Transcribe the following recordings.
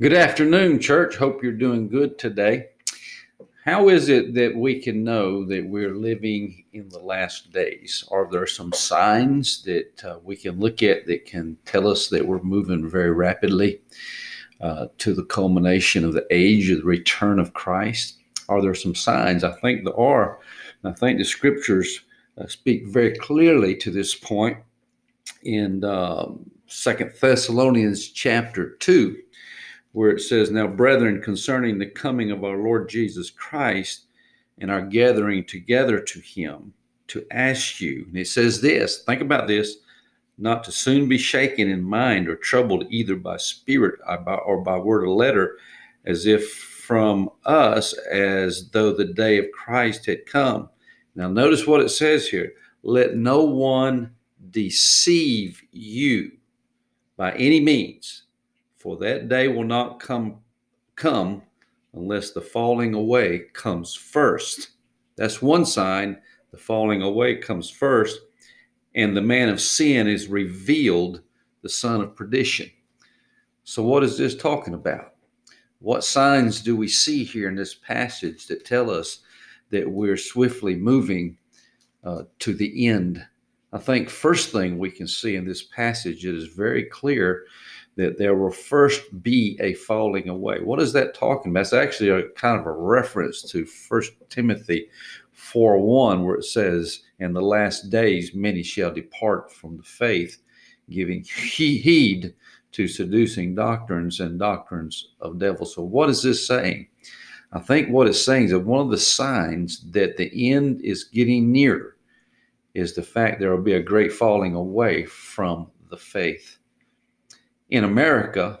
Good afternoon, church. Hope you're doing good today. How is it that we can know that we're living in the last days? Are there some signs that uh, we can look at that can tell us that we're moving very rapidly uh, to the culmination of the age of the return of Christ? Are there some signs? I think there are. I think the scriptures uh, speak very clearly to this point in um, Second Thessalonians chapter 2 where it says, Now, brethren, concerning the coming of our Lord Jesus Christ and our gathering together to him, to ask you, and it says this think about this, not to soon be shaken in mind or troubled either by spirit or by, or by word or letter, as if from us, as though the day of Christ had come. Now, notice what it says here let no one deceive you by any means for that day will not come come unless the falling away comes first. That's one sign. The falling away comes first, and the man of sin is revealed, the son of perdition. So, what is this talking about? What signs do we see here in this passage that tell us that we're swiftly moving uh, to the end? I think first thing we can see in this passage, it is very clear that there will first be a falling away. What is that talking about? It's actually a kind of a reference to First Timothy 4 1, where it says, In the last days many shall depart from the faith, giving heed to seducing doctrines and doctrines of devils. So, what is this saying? I think what it's saying is that one of the signs that the end is getting nearer is the fact there will be a great falling away from the faith. In America,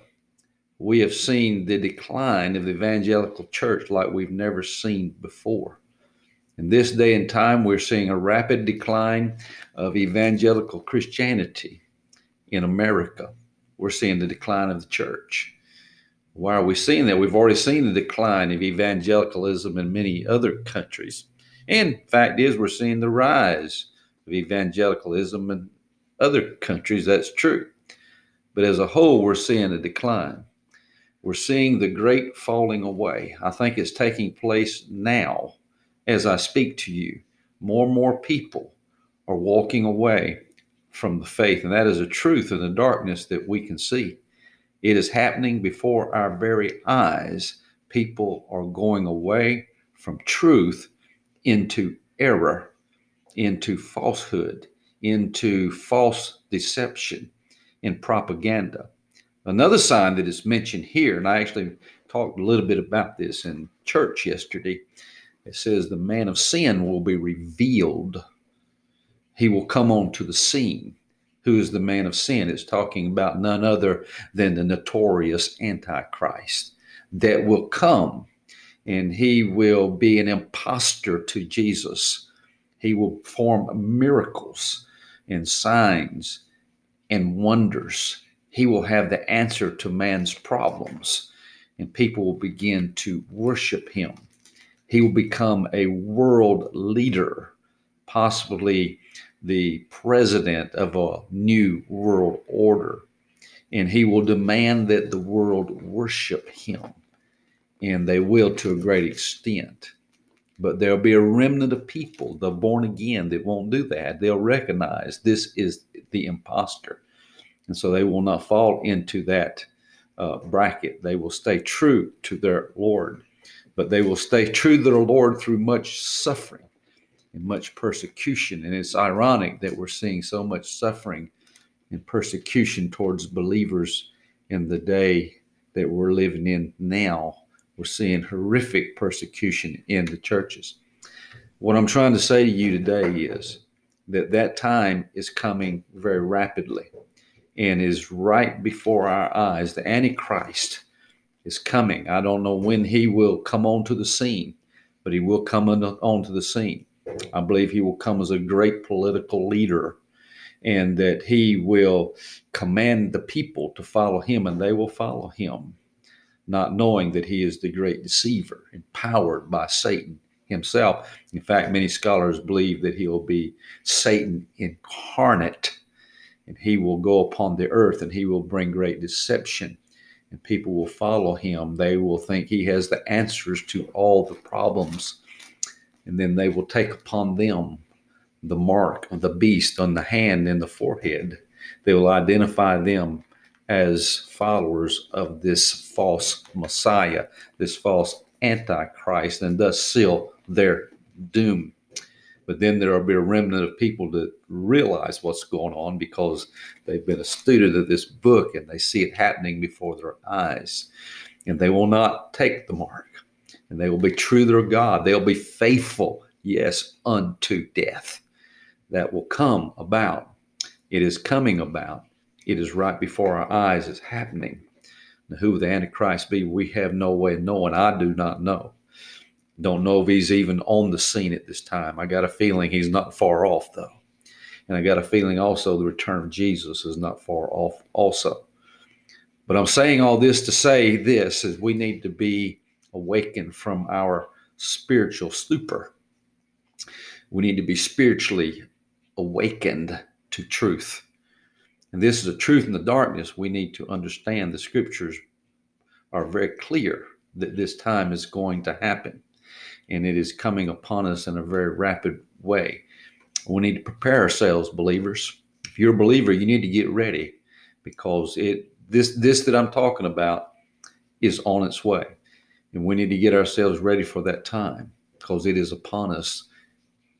we have seen the decline of the evangelical church like we've never seen before. In this day and time, we're seeing a rapid decline of evangelical Christianity in America. We're seeing the decline of the church. Why are we seeing that? We've already seen the decline of evangelicalism in many other countries. And fact is, we're seeing the rise of evangelicalism in other countries. That's true. But as a whole, we're seeing a decline. We're seeing the great falling away. I think it's taking place now as I speak to you. More and more people are walking away from the faith, and that is a truth in the darkness that we can see. It is happening before our very eyes. People are going away from truth into error, into falsehood, into false deception in propaganda. Another sign that is mentioned here, and I actually talked a little bit about this in church yesterday, it says the man of sin will be revealed. He will come onto the scene. Who is the man of sin? It's talking about none other than the notorious Antichrist that will come and he will be an impostor to Jesus. He will perform miracles and signs and wonders. He will have the answer to man's problems, and people will begin to worship him. He will become a world leader, possibly the president of a new world order. And he will demand that the world worship him. And they will to a great extent. But there'll be a remnant of people, the born again, that won't do that. They'll recognize this is the impostor. And so they will not fall into that uh, bracket. They will stay true to their Lord, but they will stay true to their Lord through much suffering and much persecution. And it's ironic that we're seeing so much suffering and persecution towards believers in the day that we're living in now. We're seeing horrific persecution in the churches. What I'm trying to say to you today is that that time is coming very rapidly and is right before our eyes. The Antichrist is coming. I don't know when he will come onto the scene, but he will come on, onto the scene. I believe he will come as a great political leader and that he will command the people to follow him and they will follow him, not knowing that he is the great deceiver, empowered by Satan himself. In fact, many scholars believe that he will be Satan incarnate and he will go upon the earth and he will bring great deception and people will follow him. They will think he has the answers to all the problems. And then they will take upon them the mark of the beast on the hand and the forehead. They will identify them as followers of this false Messiah, this false Antichrist, and thus seal their doom. But then there will be a remnant of people that realize what's going on because they've been a student of this book and they see it happening before their eyes. And they will not take the mark. And they will be true to their God. They'll be faithful, yes, unto death. That will come about. It is coming about. It is right before our eyes. It's happening. Who the Antichrist be, we have no way of knowing. I do not know. Don't know if he's even on the scene at this time. I got a feeling he's not far off, though. And I got a feeling also the return of Jesus is not far off, also. But I'm saying all this to say this is we need to be awakened from our spiritual stupor. We need to be spiritually awakened to truth. And this is a truth in the darkness. We need to understand the scriptures are very clear that this time is going to happen and it is coming upon us in a very rapid way. We need to prepare ourselves, believers. If you're a believer, you need to get ready because it this this that I'm talking about is on its way. And we need to get ourselves ready for that time because it is upon us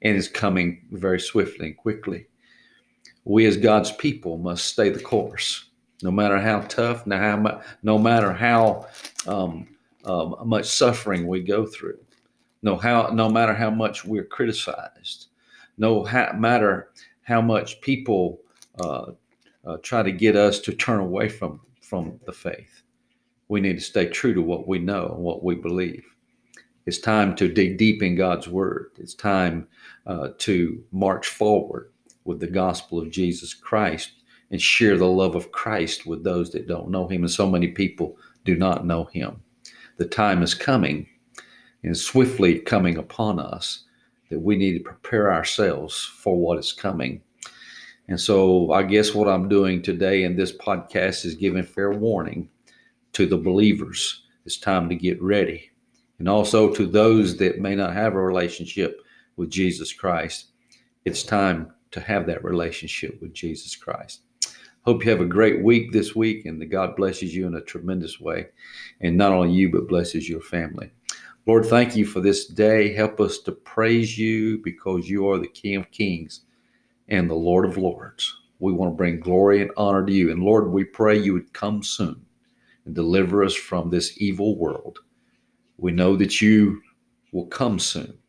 and is coming very swiftly and quickly. We as God's people must stay the course, no matter how tough, no, how, no matter how um, um, much suffering we go through no how no matter how much we're criticized no matter how much people uh, uh, try to get us to turn away from from the faith we need to stay true to what we know and what we believe. It's time to dig deep in god's word. It's time uh, to march forward with the gospel of jesus christ and share the love of christ with those that don't know him and so many people do not know him the time is coming and swiftly coming upon us that we need to prepare ourselves for what is coming. And so I guess what I'm doing today in this podcast is giving fair warning to the believers. It's time to get ready. And also to those that may not have a relationship with Jesus Christ, it's time to have that relationship with Jesus Christ. Hope you have a great week this week and that God blesses you in a tremendous way. And not only you, but blesses your family. Lord, thank you for this day. Help us to praise you because you are the King of Kings and the Lord of Lords. We want to bring glory and honor to you. And Lord, we pray you would come soon and deliver us from this evil world. We know that you will come soon.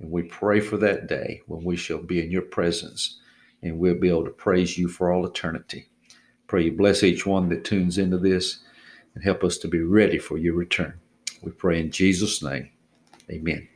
And we pray for that day when we shall be in your presence and we'll be able to praise you for all eternity. Pray you bless each one that tunes into this and help us to be ready for your return. We pray in Jesus' name. Amen.